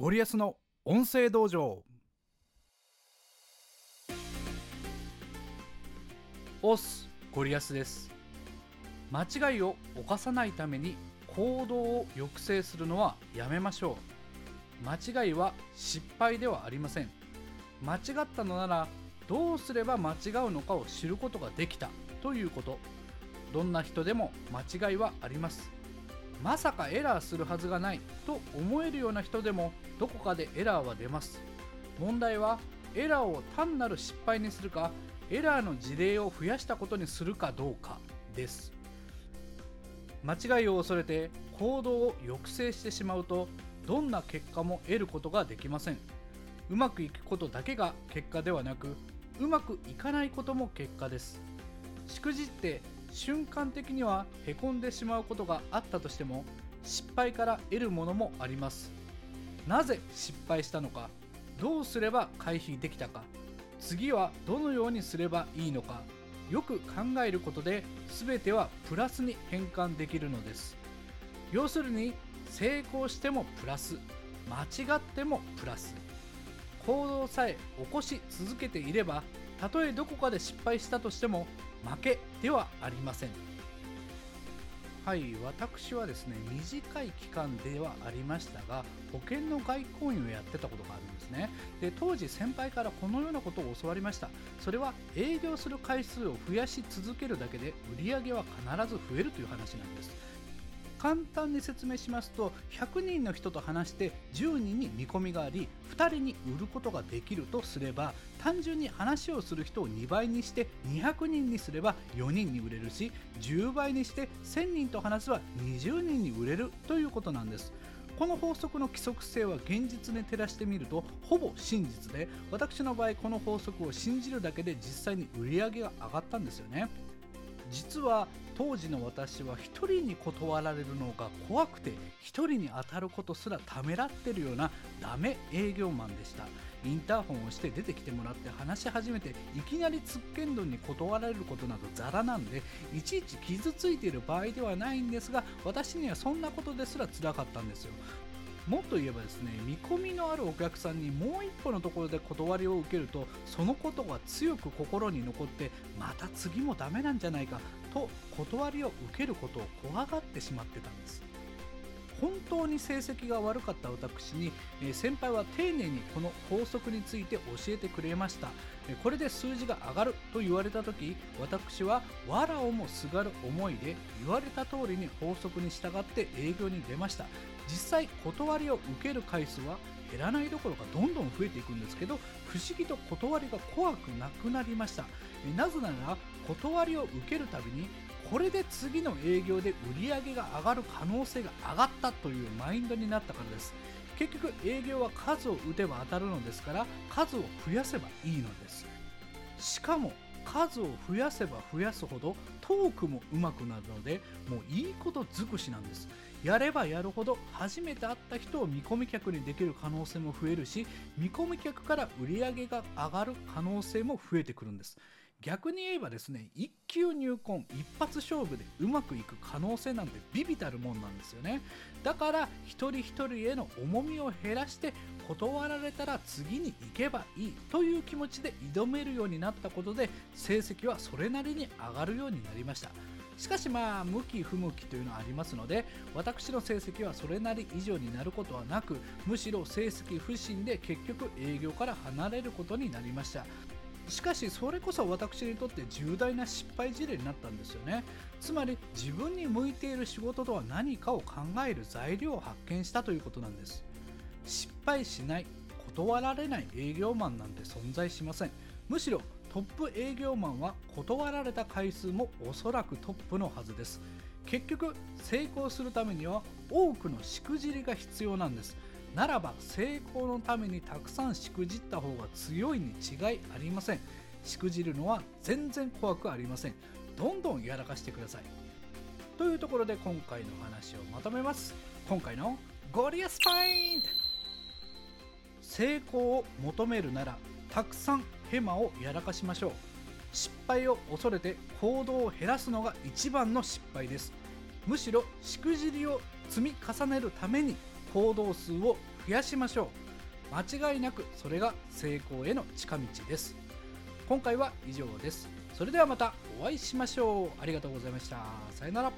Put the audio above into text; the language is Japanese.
ゴリアスの音声道場。オスゴリアスです。間違いを犯さないために行動を抑制するのはやめましょう。間違いは失敗ではありません。間違ったのならどうすれば間違うのかを知ることができたということ。どんな人でも間違いはあります。まさかエラーするはずがないと思えるような人でもどこかでエラーは出ます。問題はエラーを単なる失敗にするかエラーの事例を増やしたことにするかどうかです。間違いを恐れて行動を抑制してしまうとどんな結果も得ることができません。うまくいくことだけが結果ではなくうまくいかないことも結果です。しくじって瞬間的にはへこんでしまうことがあったとしても失敗から得るものもあります。なぜ失敗したのかどうすれば回避できたか次はどのようにすればいいのかよく考えることで全てはプラスに変換できるのです。要するに成功してもプラス間違ってもプラス。行動さえ起こし続けていればたとえどこかで失敗したとしても負けではありません。はい私はですね短い期間ではありましたが保険の外交員をやってたことがあるんですね。で当時先輩からこのようなことを教わりました。それは営業する回数を増やし続けるだけで売り上げは必ず増えるという話なんです。簡単に説明しますと100人の人と話して10人に見込みがあり2人に売ることができるとすれば単純に話をする人を2倍にして200人にすれば4人に売れるし10倍にして1000人と話せば20人に売れるということなんです。この法則の規則性は現実に照らしてみるとほぼ真実で私の場合この法則を信じるだけで実際に売り上げが上がったんですよね。実は当時の私は1人に断られるのが怖くて1人に当たることすらためらってるようなダメ営業マンでした。インターホンをして出てきてもらって話し始めていきなりつっけんどんに断られることなどザラなんでいちいち傷ついている場合ではないんですが私にはそんなことですら辛かったんですよ。もっと言えばですね見込みのあるお客さんにもう一歩のところで断りを受けるとそのことが強く心に残ってまた次もダメなんじゃないかと断りを受けることを怖がってしまってたんです。本当に成績が悪かった私に、え先輩は丁寧にこの法則について教えてくれました、えこれで数字が上がると言われた時私は藁をもすがる思いで言われた通りに法則に従って営業に出ました。実際断りを受ける回数は減らないどころかどんどん増えていくんですけど不思議と断りが怖くなくなりました。なぜなら断りを受けるたびにこれで次の営業で売り上げが上がる可能性が上がったというマインドになったからです。結局営業は数を打てば当たるのですから数を増やせばいいのです。しかも数を増やせば増やすほどトークも上手くなるのでもういいこと尽くしなんです。やればやるほど初めて会った人を見込み客にできる可能性も増えるし見込み客から売り上げが上がる可能性も増えてくるんです。逆に言えばですね一級入魂一発勝負でうまくいく可能性なんてビビたるもんなんですよね。だから一人一人への重みを減らして断られたら次に行けばいいという気持ちで挑めるようになったことで成績はそれなりに上がるようになりました。しかしまあ向き不向きというのはありますので私の成績はそれなり以上になることはなくむしろ成績不振で結局営業から離れることになりました。しかしそれこそ私にとって重大な失敗事例になったんですよね。つまり自分に向いている仕事とは何かを考える材料を発見したということなんです。失敗しない断られない営業マンなんて存在しません。むしろトップ営業マンは断られた回数もおそらくトップのはずです。結局成功するためには多くのしくじりが必要なんです。ならば成功のためにたくさんしくじった方が強いに違いありません。しくじるのは全然怖くありません。どんどんやらかしてください。というところで今回の話をまとめます。今回のゴリアスパイン成功を求めるならたくさんヘマをやらかしましょう。失敗を恐れて行動を減らすのが一番の失敗です。むしろしくじりを積み重ねるために行動数を増やしましょう。間違いなくそれが成功への近道です。今回は以上です。それではまたお会いしましょう。ありがとうございました。さよなら。